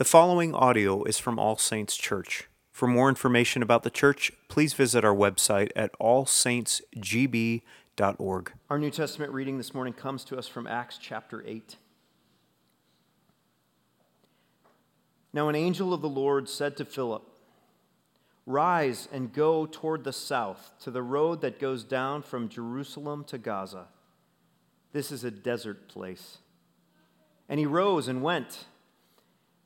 The following audio is from All Saints Church. For more information about the church, please visit our website at allsaintsgb.org. Our New Testament reading this morning comes to us from Acts chapter 8. Now, an angel of the Lord said to Philip, Rise and go toward the south to the road that goes down from Jerusalem to Gaza. This is a desert place. And he rose and went.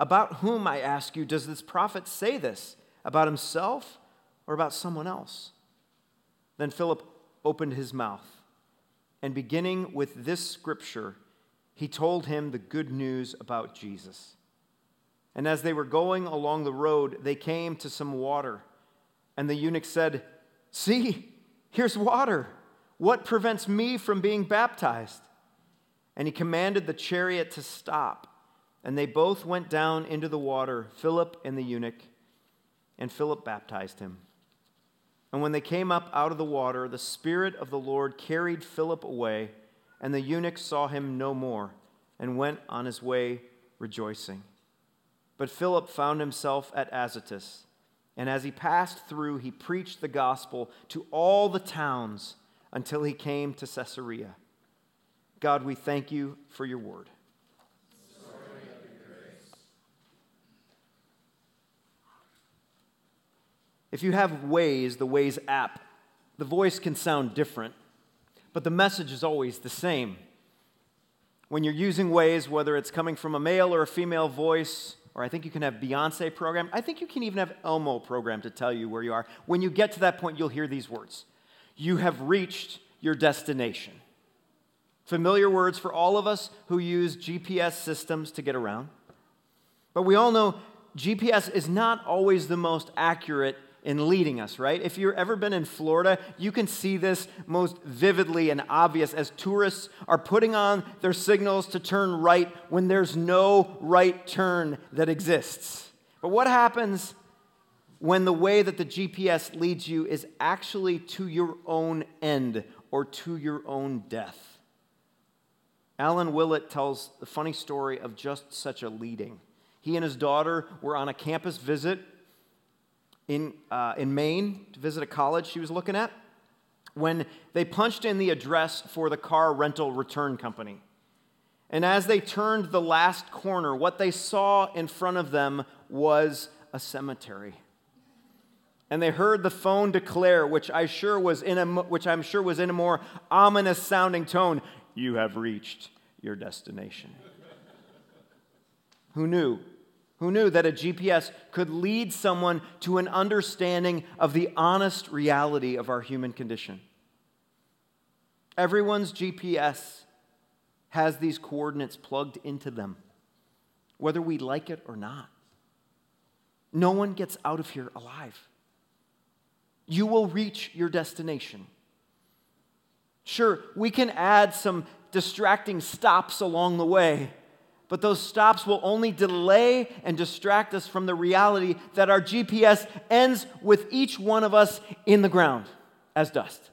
about whom, I ask you, does this prophet say this? About himself or about someone else? Then Philip opened his mouth, and beginning with this scripture, he told him the good news about Jesus. And as they were going along the road, they came to some water. And the eunuch said, See, here's water. What prevents me from being baptized? And he commanded the chariot to stop. And they both went down into the water, Philip and the eunuch, and Philip baptized him. And when they came up out of the water, the Spirit of the Lord carried Philip away, and the eunuch saw him no more, and went on his way rejoicing. But Philip found himself at Azotus, and as he passed through, he preached the gospel to all the towns until he came to Caesarea. God, we thank you for your word. If you have Waze, the Waze app, the voice can sound different, but the message is always the same. When you're using Waze, whether it's coming from a male or a female voice, or I think you can have Beyonce program, I think you can even have Elmo program to tell you where you are. When you get to that point, you'll hear these words You have reached your destination. Familiar words for all of us who use GPS systems to get around. But we all know GPS is not always the most accurate in leading us, right? If you've ever been in Florida, you can see this most vividly and obvious as tourists are putting on their signals to turn right when there's no right turn that exists. But what happens when the way that the GPS leads you is actually to your own end or to your own death? Alan Willett tells the funny story of just such a leading. He and his daughter were on a campus visit in, uh, in Maine to visit a college she was looking at when they punched in the address for the car rental return company. And as they turned the last corner, what they saw in front of them was a cemetery. And they heard the phone declare, which I sure was in a, which I'm sure was in a more ominous sounding tone, "You have reached your destination." Who knew who knew that a GPS could lead someone to an understanding of the honest reality of our human condition? Everyone's GPS has these coordinates plugged into them, whether we like it or not. No one gets out of here alive. You will reach your destination. Sure, we can add some distracting stops along the way but those stops will only delay and distract us from the reality that our GPS ends with each one of us in the ground as dust.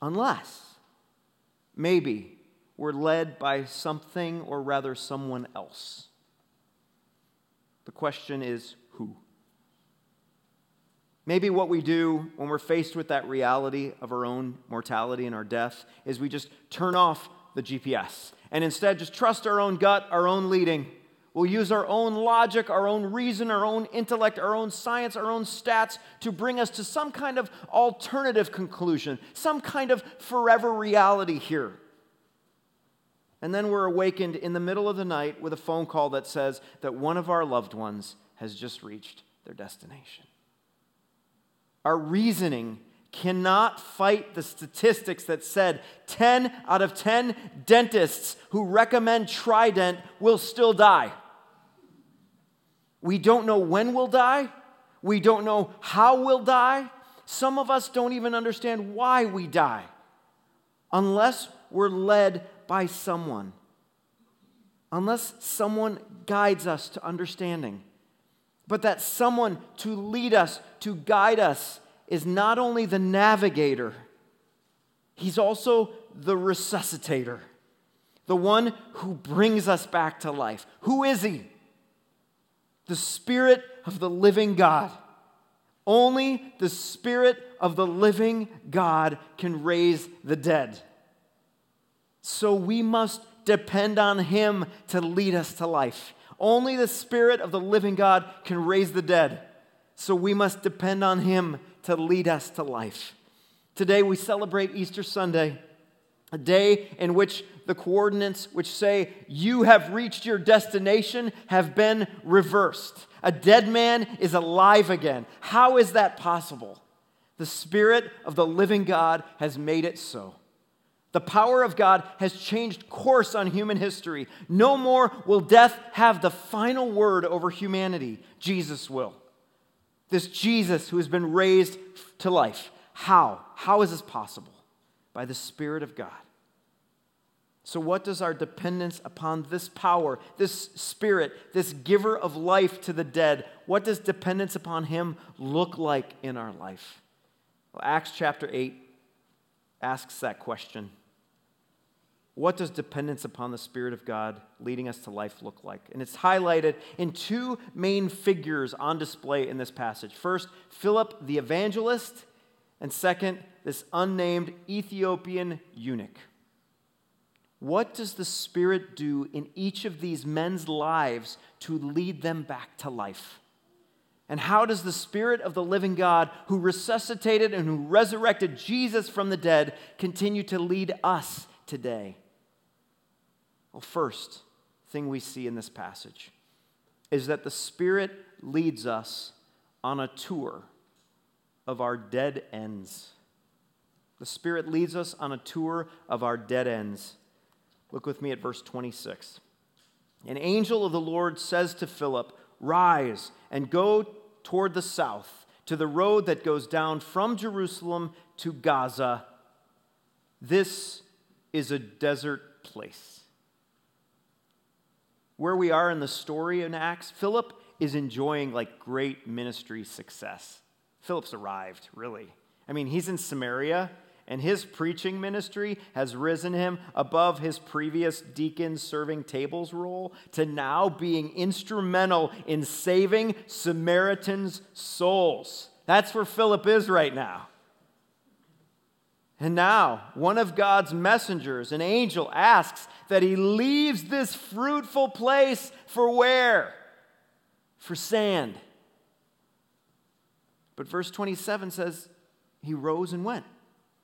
Unless, maybe, we're led by something or rather someone else. The question is who? Maybe what we do when we're faced with that reality of our own mortality and our death is we just turn off the GPS and instead just trust our own gut, our own leading, We'll use our own logic, our own reason, our own intellect, our own science, our own stats to bring us to some kind of alternative conclusion, some kind of forever reality here. And then we're awakened in the middle of the night with a phone call that says that one of our loved ones has just reached their destination. Our reasoning cannot fight the statistics that said 10 out of 10 dentists who recommend Trident will still die. We don't know when we'll die. We don't know how we'll die. Some of us don't even understand why we die unless we're led by someone, unless someone guides us to understanding. But that someone to lead us, to guide us, is not only the navigator, he's also the resuscitator, the one who brings us back to life. Who is he? the Spirit of the living God. Only the Spirit of the living God can raise the dead. So we must depend on Him to lead us to life. Only the Spirit of the living God can raise the dead. So we must depend on Him to lead us to life. Today we celebrate Easter Sunday a day in which the coordinates which say you have reached your destination have been reversed. A dead man is alive again. How is that possible? The Spirit of the living God has made it so. The power of God has changed course on human history. No more will death have the final word over humanity. Jesus will. This Jesus who has been raised to life. How? How is this possible? By the Spirit of God. So, what does our dependence upon this power, this spirit, this giver of life to the dead, what does dependence upon him look like in our life? Well, Acts chapter 8 asks that question. What does dependence upon the Spirit of God leading us to life look like? And it's highlighted in two main figures on display in this passage. First, Philip the evangelist, and second, this unnamed Ethiopian eunuch. What does the Spirit do in each of these men's lives to lead them back to life? And how does the Spirit of the living God, who resuscitated and who resurrected Jesus from the dead, continue to lead us today? Well, first thing we see in this passage is that the Spirit leads us on a tour of our dead ends. The Spirit leads us on a tour of our dead ends. Look with me at verse 26. An angel of the Lord says to Philip, Rise and go toward the south to the road that goes down from Jerusalem to Gaza. This is a desert place. Where we are in the story in Acts, Philip is enjoying like great ministry success. Philip's arrived, really. I mean, he's in Samaria and his preaching ministry has risen him above his previous deacon serving tables role to now being instrumental in saving Samaritans' souls. That's where Philip is right now. And now, one of God's messengers, an angel, asks that he leaves this fruitful place for where? For sand. But verse 27 says, he rose and went.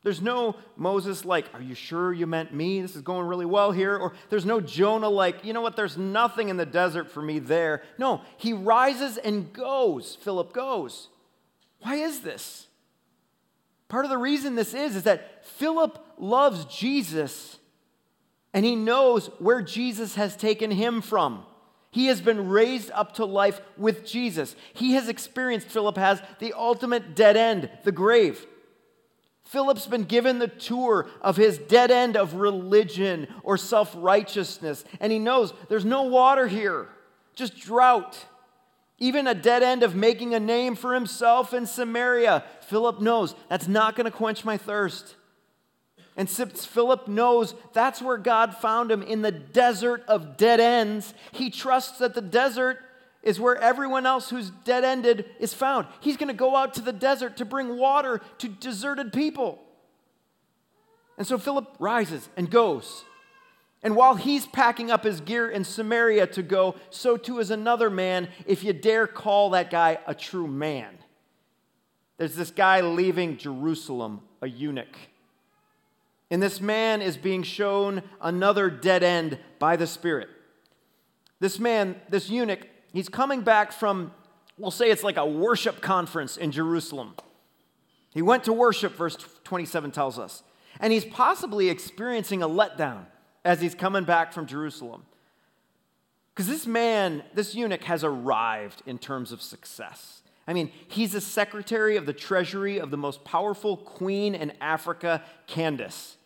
There's no Moses like, Are you sure you meant me? This is going really well here. Or there's no Jonah like, You know what? There's nothing in the desert for me there. No, he rises and goes. Philip goes. Why is this? Part of the reason this is is that Philip loves Jesus and he knows where Jesus has taken him from. He has been raised up to life with Jesus. He has experienced, Philip has, the ultimate dead end, the grave. Philip's been given the tour of his dead end of religion or self righteousness, and he knows there's no water here, just drought. Even a dead end of making a name for himself in Samaria. Philip knows that's not going to quench my thirst. And since Philip knows that's where God found him in the desert of dead ends, he trusts that the desert is where everyone else who's dead ended is found. He's going to go out to the desert to bring water to deserted people. And so Philip rises and goes. And while he's packing up his gear in Samaria to go, so too is another man, if you dare call that guy a true man. There's this guy leaving Jerusalem, a eunuch. And this man is being shown another dead end by the Spirit. This man, this eunuch, he's coming back from, we'll say it's like a worship conference in Jerusalem. He went to worship, verse 27 tells us. And he's possibly experiencing a letdown as he's coming back from Jerusalem. Because this man, this eunuch, has arrived in terms of success. I mean, he's a secretary of the treasury of the most powerful queen in Africa, Candace.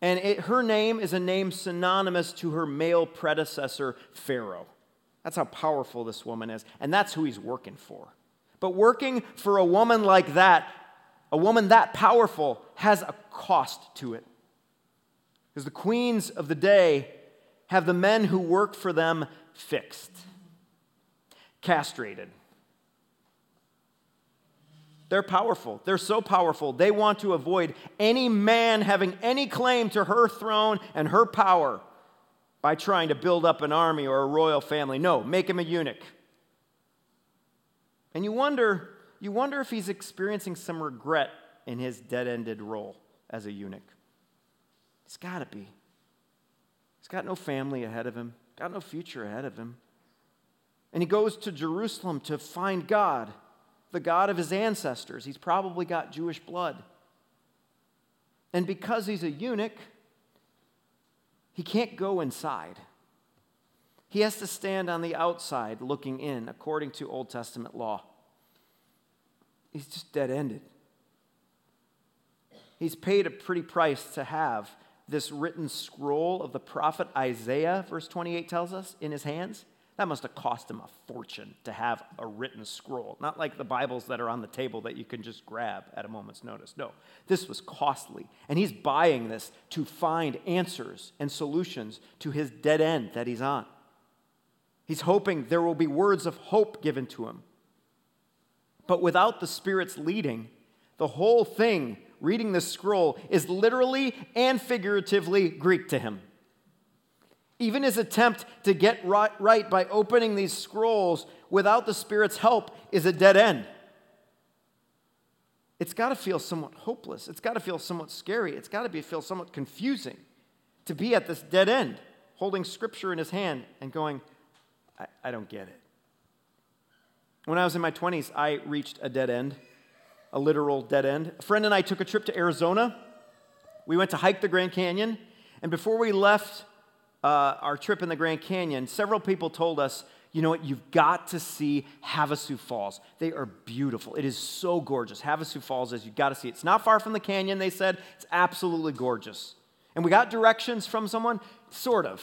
And it, her name is a name synonymous to her male predecessor, Pharaoh. That's how powerful this woman is. And that's who he's working for. But working for a woman like that, a woman that powerful, has a cost to it. Because the queens of the day have the men who work for them fixed, castrated. They're powerful. They're so powerful. They want to avoid any man having any claim to her throne and her power by trying to build up an army or a royal family. No, make him a eunuch. And you wonder, you wonder if he's experiencing some regret in his dead-ended role as a eunuch. It's got to be. He's got no family ahead of him, got no future ahead of him. And he goes to Jerusalem to find God, the God of his ancestors. He's probably got Jewish blood. And because he's a eunuch, he can't go inside. He has to stand on the outside looking in, according to Old Testament law. He's just dead ended. He's paid a pretty price to have this written scroll of the prophet Isaiah, verse 28 tells us, in his hands. That must have cost him a fortune to have a written scroll. Not like the Bibles that are on the table that you can just grab at a moment's notice. No, this was costly. And he's buying this to find answers and solutions to his dead end that he's on. He's hoping there will be words of hope given to him. But without the Spirit's leading, the whole thing reading this scroll is literally and figuratively Greek to him. Even his attempt to get right by opening these scrolls without the Spirit's help is a dead end. It's got to feel somewhat hopeless. It's got to feel somewhat scary. It's got to be, feel somewhat confusing to be at this dead end, holding Scripture in his hand and going, I, I don't get it. When I was in my 20s, I reached a dead end a literal dead end. A friend and I took a trip to Arizona. We went to hike the Grand Canyon. And before we left uh, our trip in the Grand Canyon, several people told us, you know what, you've got to see Havasu Falls. They are beautiful. It is so gorgeous. Havasu Falls is, you've got to see it. It's not far from the canyon, they said. It's absolutely gorgeous. And we got directions from someone, sort of.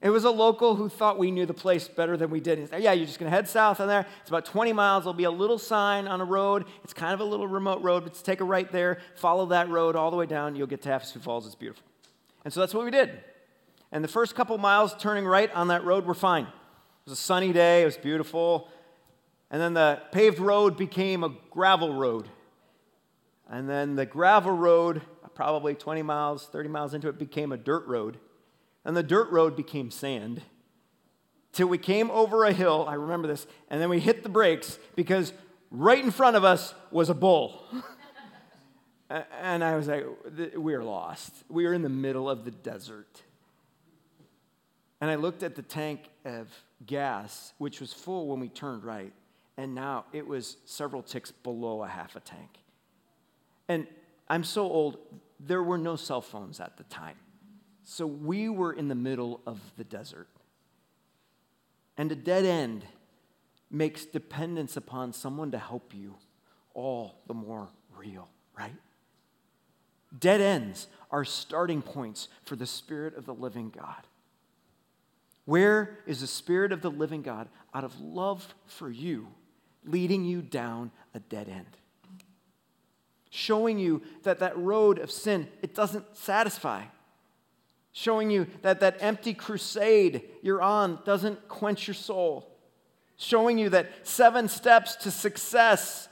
It was a local who thought we knew the place better than we did. He said, Yeah, you're just going to head south on there. It's about 20 miles. There'll be a little sign on a road. It's kind of a little remote road, but take a right there, follow that road all the way down. You'll get to Havasu Falls. It's beautiful. And so that's what we did. And the first couple miles turning right on that road were fine. It was a sunny day, it was beautiful. And then the paved road became a gravel road. And then the gravel road, probably 20 miles, 30 miles into it, became a dirt road and the dirt road became sand. Till we came over a hill, I remember this, and then we hit the brakes because right in front of us was a bull. and I was like, we're lost. We are in the middle of the desert. And I looked at the tank of gas, which was full when we turned right, and now it was several ticks below a half a tank. And I'm so old, there were no cell phones at the time. So we were in the middle of the desert. And a dead end makes dependence upon someone to help you all the more real, right? Dead ends are starting points for the Spirit of the living God. Where is the Spirit of the living God out of love for you leading you down a dead end? Showing you that that road of sin, it doesn't satisfy showing you that that empty crusade you're on doesn't quench your soul, showing you that seven steps to success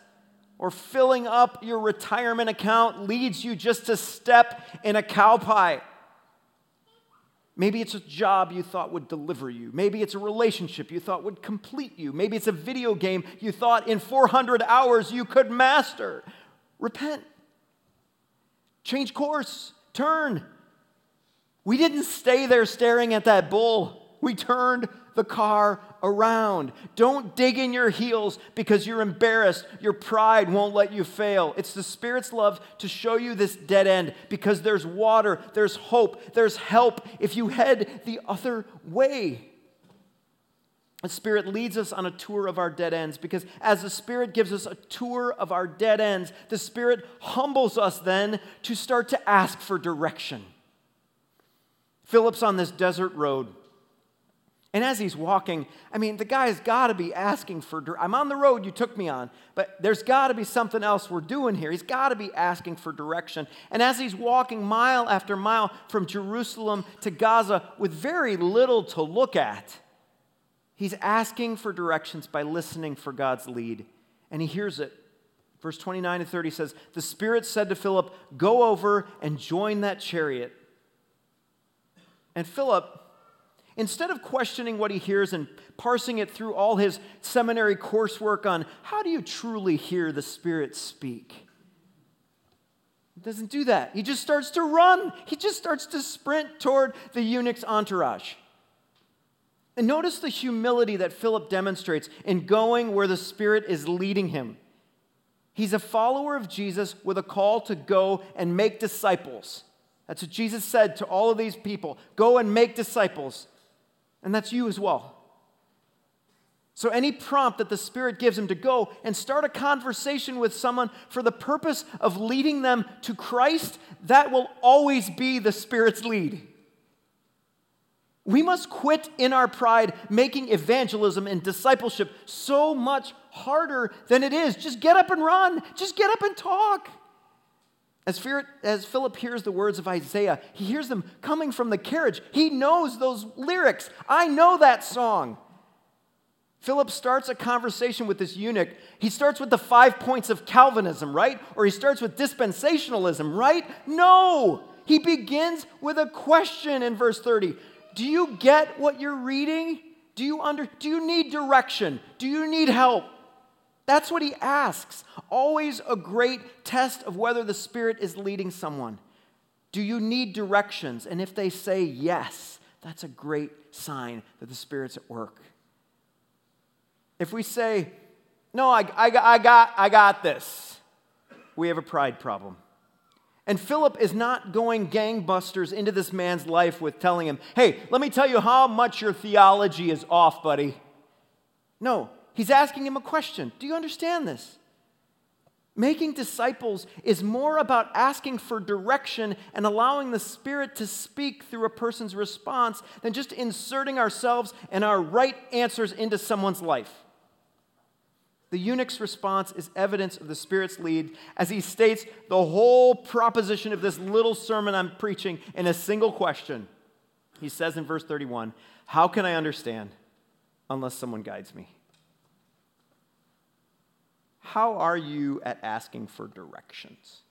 or filling up your retirement account leads you just to step in a cow pie. Maybe it's a job you thought would deliver you. Maybe it's a relationship you thought would complete you. Maybe it's a video game you thought in 400 hours you could master. Repent. Change course. Turn. We didn't stay there staring at that bull. We turned the car around. Don't dig in your heels because you're embarrassed. Your pride won't let you fail. It's the Spirit's love to show you this dead end because there's water, there's hope, there's help if you head the other way. The Spirit leads us on a tour of our dead ends because as the Spirit gives us a tour of our dead ends, the Spirit humbles us then to start to ask for direction. Philip's on this desert road. And as he's walking, I mean, the guy's got to be asking for, I'm on the road you took me on, but there's got to be something else we're doing here. He's got to be asking for direction. And as he's walking mile after mile from Jerusalem to Gaza with very little to look at, he's asking for directions by listening for God's lead. And he hears it. Verse 29 and 30 says, The Spirit said to Philip, Go over and join that chariot. And Philip, Instead of questioning what he hears and parsing it through all his seminary coursework on how do you truly hear the Spirit speak, he doesn't do that. He just starts to run, he just starts to sprint toward the eunuch's entourage. And notice the humility that Philip demonstrates in going where the Spirit is leading him. He's a follower of Jesus with a call to go and make disciples. That's what Jesus said to all of these people go and make disciples and that's you as well. So, any prompt that the Spirit gives him to go and start a conversation with someone for the purpose of leading them to Christ, that will always be the Spirit's lead. We must quit in our pride making evangelism and discipleship so much harder than it is. Just get up and run, just get up and talk. As, as Philip hears the words of Isaiah, he hears them coming from the carriage. He knows those lyrics. I know that song. Philip starts a conversation with this eunuch. He starts with the five points of Calvinism, right? Or he starts with dispensationalism, right? No. He begins with a question in verse 30. Do you get what you're reading? Do you under do you need direction? Do you need help? That's what he asks. Always a great test of whether the Spirit is leading someone. Do you need directions? And if they say yes, that's a great sign that the Spirit's at work. If we say, no, I, I, I, got, I got this, we have a pride problem. And Philip is not going gangbusters into this man's life with telling him, hey, let me tell you how much your theology is off, buddy. No, He's asking him a question Do you understand this? Making disciples is more about asking for direction and allowing the Spirit to speak through a person's response than just inserting ourselves and our right answers into someone's life. The eunuch's response is evidence of the Spirit's lead as he states the whole proposition of this little sermon I'm preaching in a single question. He says in verse 31 How can I understand unless someone guides me? How are you at asking for directions?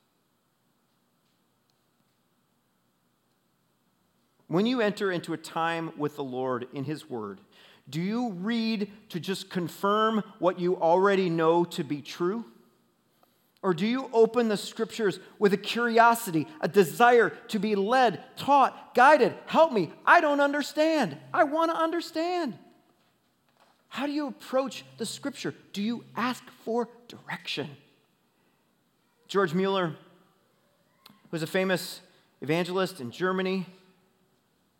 When you enter into a time with the Lord in His Word, do you read to just confirm what you already know to be true? Or do you open the scriptures with a curiosity, a desire to be led, taught, guided? Help me. I don't understand. I want to understand. How do you approach the scripture? Do you ask for direction? George Mueller, who was a famous evangelist in Germany,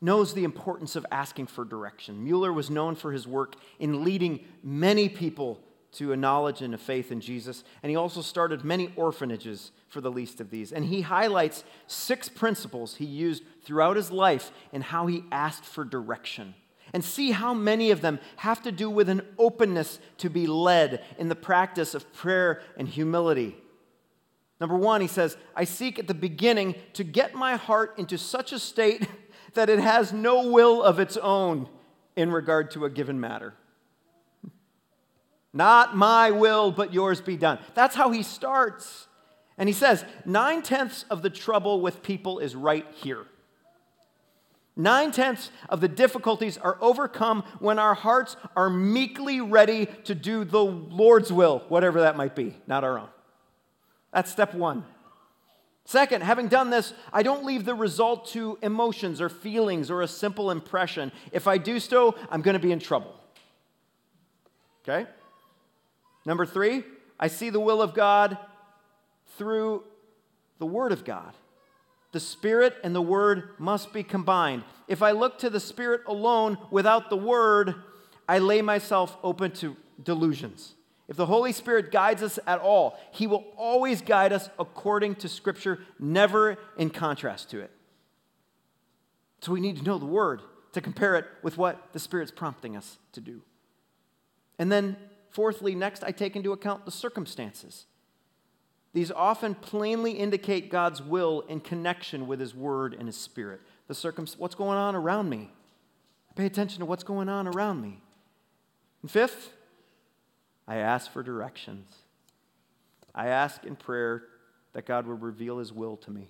knows the importance of asking for direction. Mueller was known for his work in leading many people to a knowledge and a faith in Jesus, and he also started many orphanages for the least of these. And he highlights six principles he used throughout his life in how he asked for direction and see how many of them have to do with an openness to be led in the practice of prayer and humility. Number one, he says, I seek at the beginning to get my heart into such a state that it has no will of its own in regard to a given matter. Not my will, but yours be done. That's how he starts. And he says, nine tenths of the trouble with people is right here. Nine tenths of the difficulties are overcome when our hearts are meekly ready to do the Lord's will, whatever that might be, not our own. That's step one. Second, having done this, I don't leave the result to emotions or feelings or a simple impression. If I do so, I'm going to be in trouble. Okay? Number three, I see the will of God through the Word of God. The Spirit and the Word must be combined. If I look to the Spirit alone without the Word, I lay myself open to delusions. If the Holy Spirit guides us at all, He will always guide us according to Scripture, never in contrast to it. So we need to know the Word to compare it with what the Spirit's prompting us to do. And then, fourthly, next, I take into account the circumstances. These often plainly indicate God's will in connection with His Word and His Spirit. The circum- what's going on around me? Pay attention to what's going on around me. And fifth, I ask for directions. I ask in prayer that God would reveal His will to me.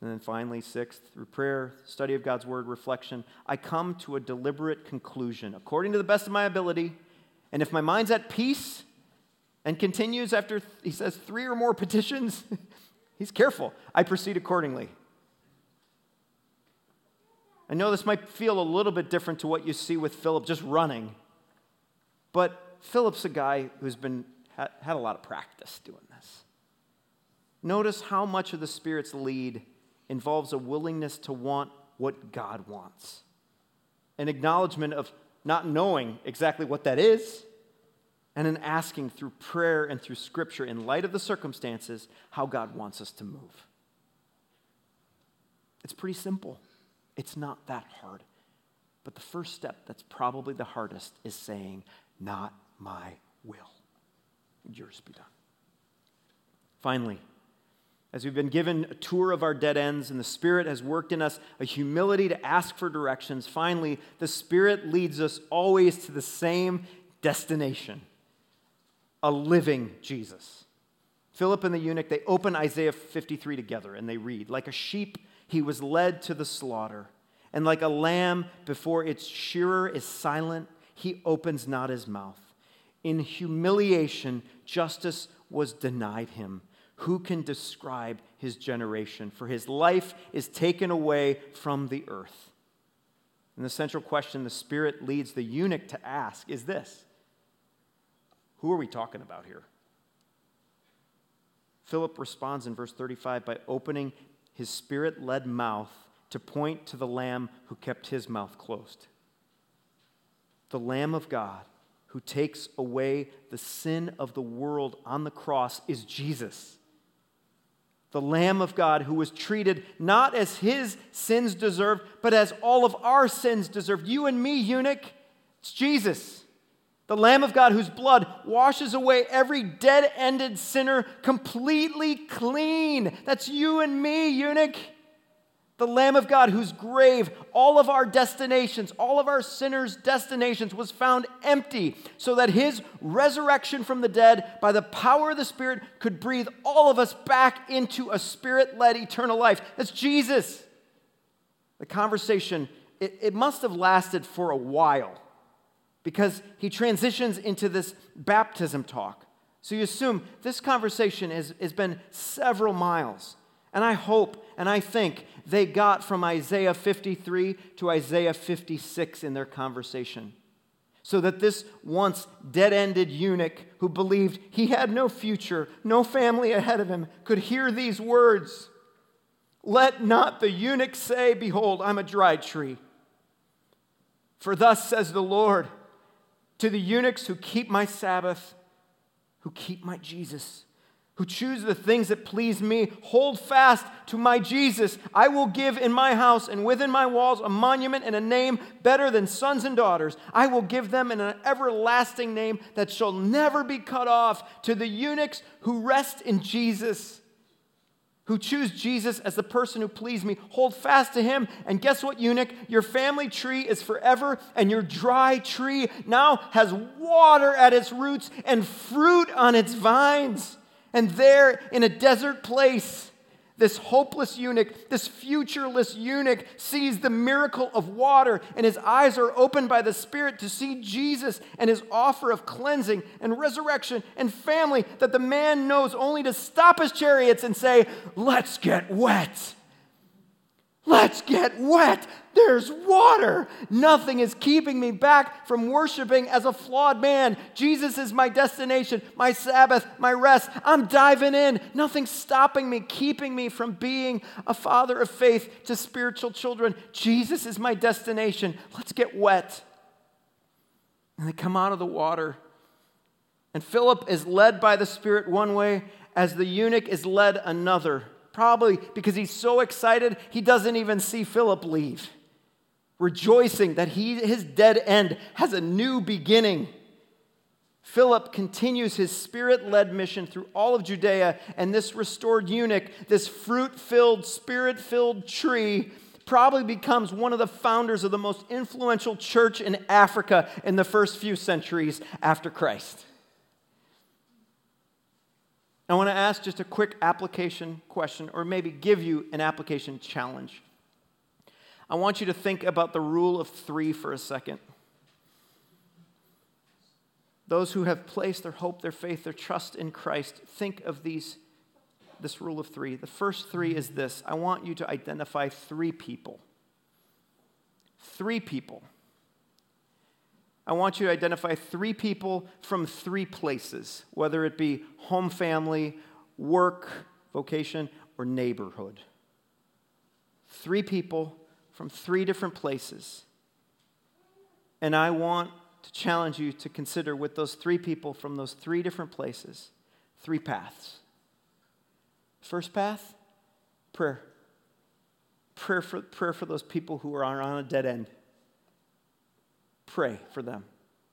And then finally, sixth, through prayer, study of God's Word, reflection, I come to a deliberate conclusion according to the best of my ability. And if my mind's at peace, and continues after, he says, three or more petitions. He's careful. I proceed accordingly. I know this might feel a little bit different to what you see with Philip just running, but Philip's a guy who's been, had, had a lot of practice doing this. Notice how much of the Spirit's lead involves a willingness to want what God wants, an acknowledgement of not knowing exactly what that is and in asking through prayer and through scripture, in light of the circumstances, how God wants us to move. It's pretty simple. It's not that hard. But the first step that's probably the hardest is saying, Not my will, yours be done. Finally, as we've been given a tour of our dead ends and the Spirit has worked in us a humility to ask for directions, finally, the Spirit leads us always to the same destination a living Jesus. Philip and the eunuch, they open Isaiah 53 together and they read, Like a sheep, he was led to the slaughter, and like a lamb before its shearer is silent, he opens not his mouth. In humiliation, justice was denied him. Who can describe his generation? For his life is taken away from the earth. And the central question the Spirit leads the eunuch to ask is this who are we talking about here? Philip responds in verse 35 by opening his spirit led mouth to point to the Lamb who kept his mouth closed. The Lamb of God who takes away the sin of the world on the cross is Jesus. The Lamb of God who was treated not as his sins deserved, but as all of our sins deserved. You and me, eunuch, it's Jesus the Lamb of God whose blood washes away every dead ended sinner completely clean. That's you and me, eunuch. The Lamb of God whose grave, all of our destinations, all of our sinners' destinations, was found empty so that his resurrection from the dead by the power of the Spirit could breathe all of us back into a spirit led eternal life. That's Jesus. The conversation, it, it must have lasted for a while because he transitions into this baptism talk. So you assume this conversation has, has been several miles. And I hope and I think they got from Isaiah 53 to Isaiah 56 in their conversation. So that this once dead ended eunuch who believed he had no future, no family ahead of him, could hear these words Let not the eunuch say, Behold, I'm a dry tree. For thus says the Lord, to the eunuchs who keep my Sabbath, who keep my Jesus, who choose the things that please me, hold fast to my Jesus. I will give in my house and within my walls a monument and a name better than sons and daughters. I will give them an everlasting name that shall never be cut off. To the eunuchs who rest in Jesus who choose Jesus as the person who pleased me, hold fast to him. And guess what, eunuch? Your family tree is forever, and your dry tree now has water at its roots and fruit on its vines. And there, in a desert place, This hopeless eunuch, this futureless eunuch, sees the miracle of water, and his eyes are opened by the Spirit to see Jesus and his offer of cleansing and resurrection and family that the man knows only to stop his chariots and say, Let's get wet. Let's get wet. There's water. Nothing is keeping me back from worshiping as a flawed man. Jesus is my destination, my Sabbath, my rest. I'm diving in. Nothing's stopping me, keeping me from being a father of faith to spiritual children. Jesus is my destination. Let's get wet. And they come out of the water. And Philip is led by the Spirit one way, as the eunuch is led another. Probably because he's so excited, he doesn't even see Philip leave, rejoicing that he, his dead end has a new beginning. Philip continues his spirit led mission through all of Judea, and this restored eunuch, this fruit filled, spirit filled tree, probably becomes one of the founders of the most influential church in Africa in the first few centuries after Christ. I want to ask just a quick application question, or maybe give you an application challenge. I want you to think about the rule of three for a second. Those who have placed their hope, their faith, their trust in Christ, think of these, this rule of three. The first three is this I want you to identify three people. Three people. I want you to identify three people from three places, whether it be home, family, work, vocation, or neighborhood. Three people from three different places. And I want to challenge you to consider with those three people from those three different places, three paths. First path, prayer. Prayer for, prayer for those people who are on a dead end pray for them.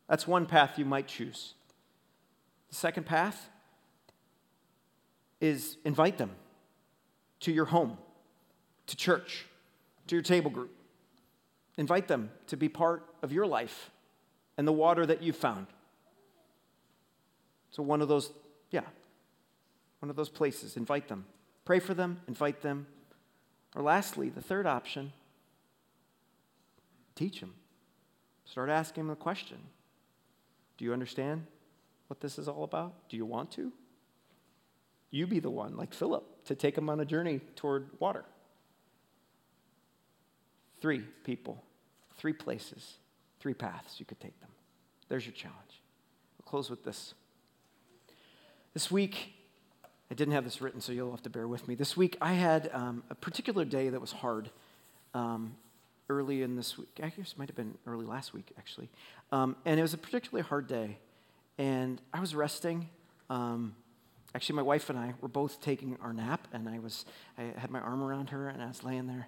That's one path you might choose. The second path is invite them to your home, to church, to your table group. Invite them to be part of your life and the water that you found. So, one of those, yeah, one of those places, invite them. Pray for them, invite them. Or lastly, the third option, teach them. Start asking the question Do you understand what this is all about? Do you want to? You be the one, like Philip, to take them on a journey toward water. Three people, three places, three paths you could take them. There's your challenge. We'll close with this. This week, I didn't have this written, so you'll have to bear with me. This week, I had um, a particular day that was hard. Um, early in this week. I guess it might have been early last week, actually. Um, and it was a particularly hard day. And I was resting. Um, actually, my wife and I were both taking our nap, and I was I had my arm around her, and I was laying there,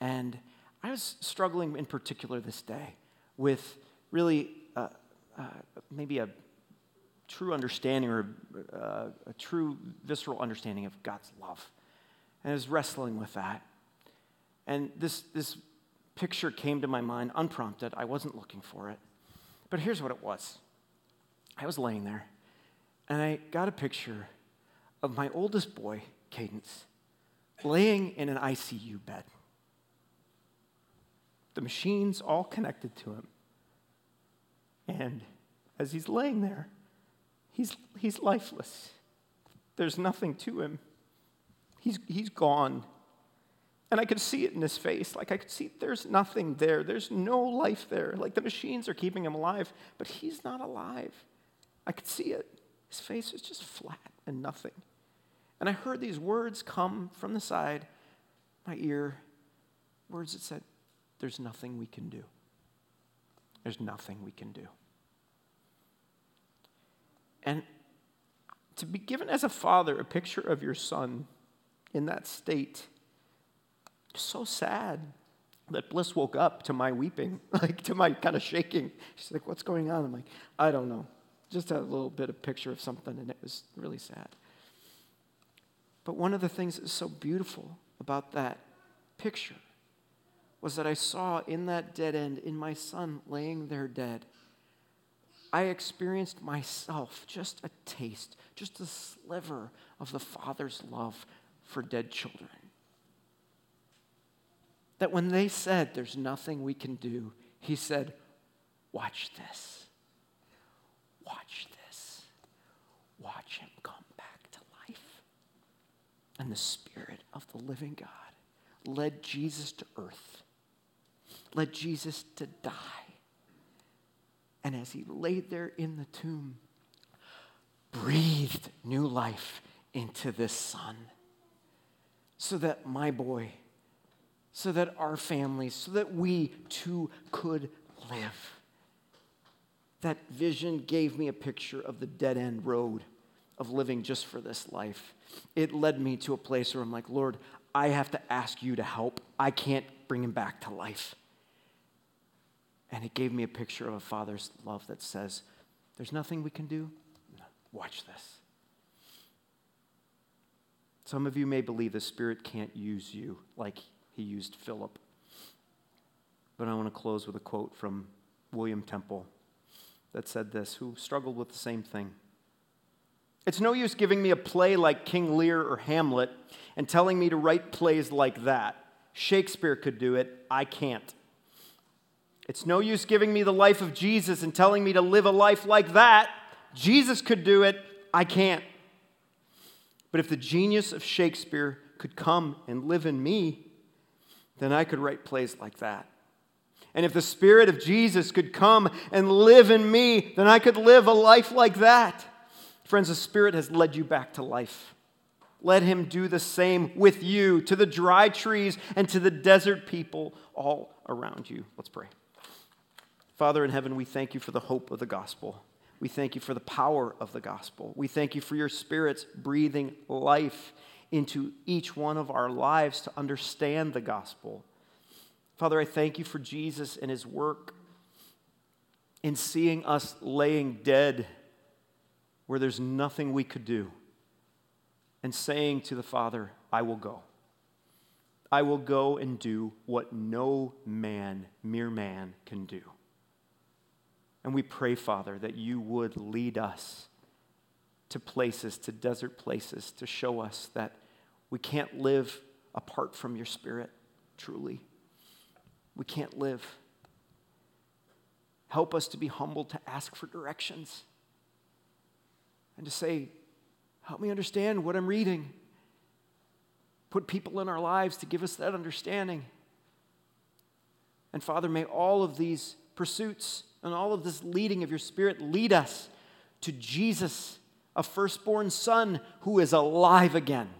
and I was struggling in particular this day with really uh, uh, maybe a true understanding or uh, a true visceral understanding of God's love, and I was wrestling with that. And this this picture came to my mind unprompted. I wasn't looking for it. But here's what it was I was laying there, and I got a picture of my oldest boy, Cadence, laying in an ICU bed. The machines all connected to him. And as he's laying there, he's, he's lifeless. There's nothing to him. He's, he's gone. And I could see it in his face. Like I could see there's nothing there. There's no life there. Like the machines are keeping him alive, but he's not alive. I could see it. His face was just flat and nothing. And I heard these words come from the side, my ear, words that said, There's nothing we can do. There's nothing we can do. And to be given as a father a picture of your son in that state so sad that Bliss woke up to my weeping, like to my kind of shaking. She's like, What's going on? I'm like, I don't know. Just a little bit of picture of something, and it was really sad. But one of the things that's so beautiful about that picture was that I saw in that dead end, in my son laying there dead, I experienced myself just a taste, just a sliver of the Father's love for dead children. That when they said, There's nothing we can do, he said, Watch this. Watch this. Watch him come back to life. And the Spirit of the living God led Jesus to earth, led Jesus to die. And as he laid there in the tomb, breathed new life into this son so that my boy, so that our families, so that we too could live. That vision gave me a picture of the dead end road of living just for this life. It led me to a place where I'm like, Lord, I have to ask you to help. I can't bring him back to life. And it gave me a picture of a father's love that says, There's nothing we can do. Watch this. Some of you may believe the Spirit can't use you like he used Philip. But I want to close with a quote from William Temple that said this, who struggled with the same thing. It's no use giving me a play like King Lear or Hamlet and telling me to write plays like that. Shakespeare could do it, I can't. It's no use giving me the life of Jesus and telling me to live a life like that. Jesus could do it, I can't. But if the genius of Shakespeare could come and live in me, then I could write plays like that. And if the Spirit of Jesus could come and live in me, then I could live a life like that. Friends, the Spirit has led you back to life. Let Him do the same with you, to the dry trees and to the desert people all around you. Let's pray. Father in heaven, we thank you for the hope of the gospel. We thank you for the power of the gospel. We thank you for your Spirit's breathing life into each one of our lives to understand the gospel. Father, I thank you for Jesus and his work in seeing us laying dead where there's nothing we could do and saying to the Father, I will go. I will go and do what no man, mere man, can do. And we pray, Father, that you would lead us to places, to desert places, to show us that we can't live apart from your Spirit, truly. We can't live. Help us to be humble to ask for directions and to say, Help me understand what I'm reading. Put people in our lives to give us that understanding. And Father, may all of these pursuits and all of this leading of your Spirit lead us to Jesus, a firstborn Son who is alive again.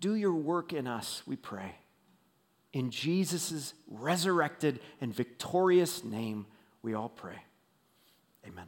Do your work in us, we pray. In Jesus' resurrected and victorious name, we all pray. Amen.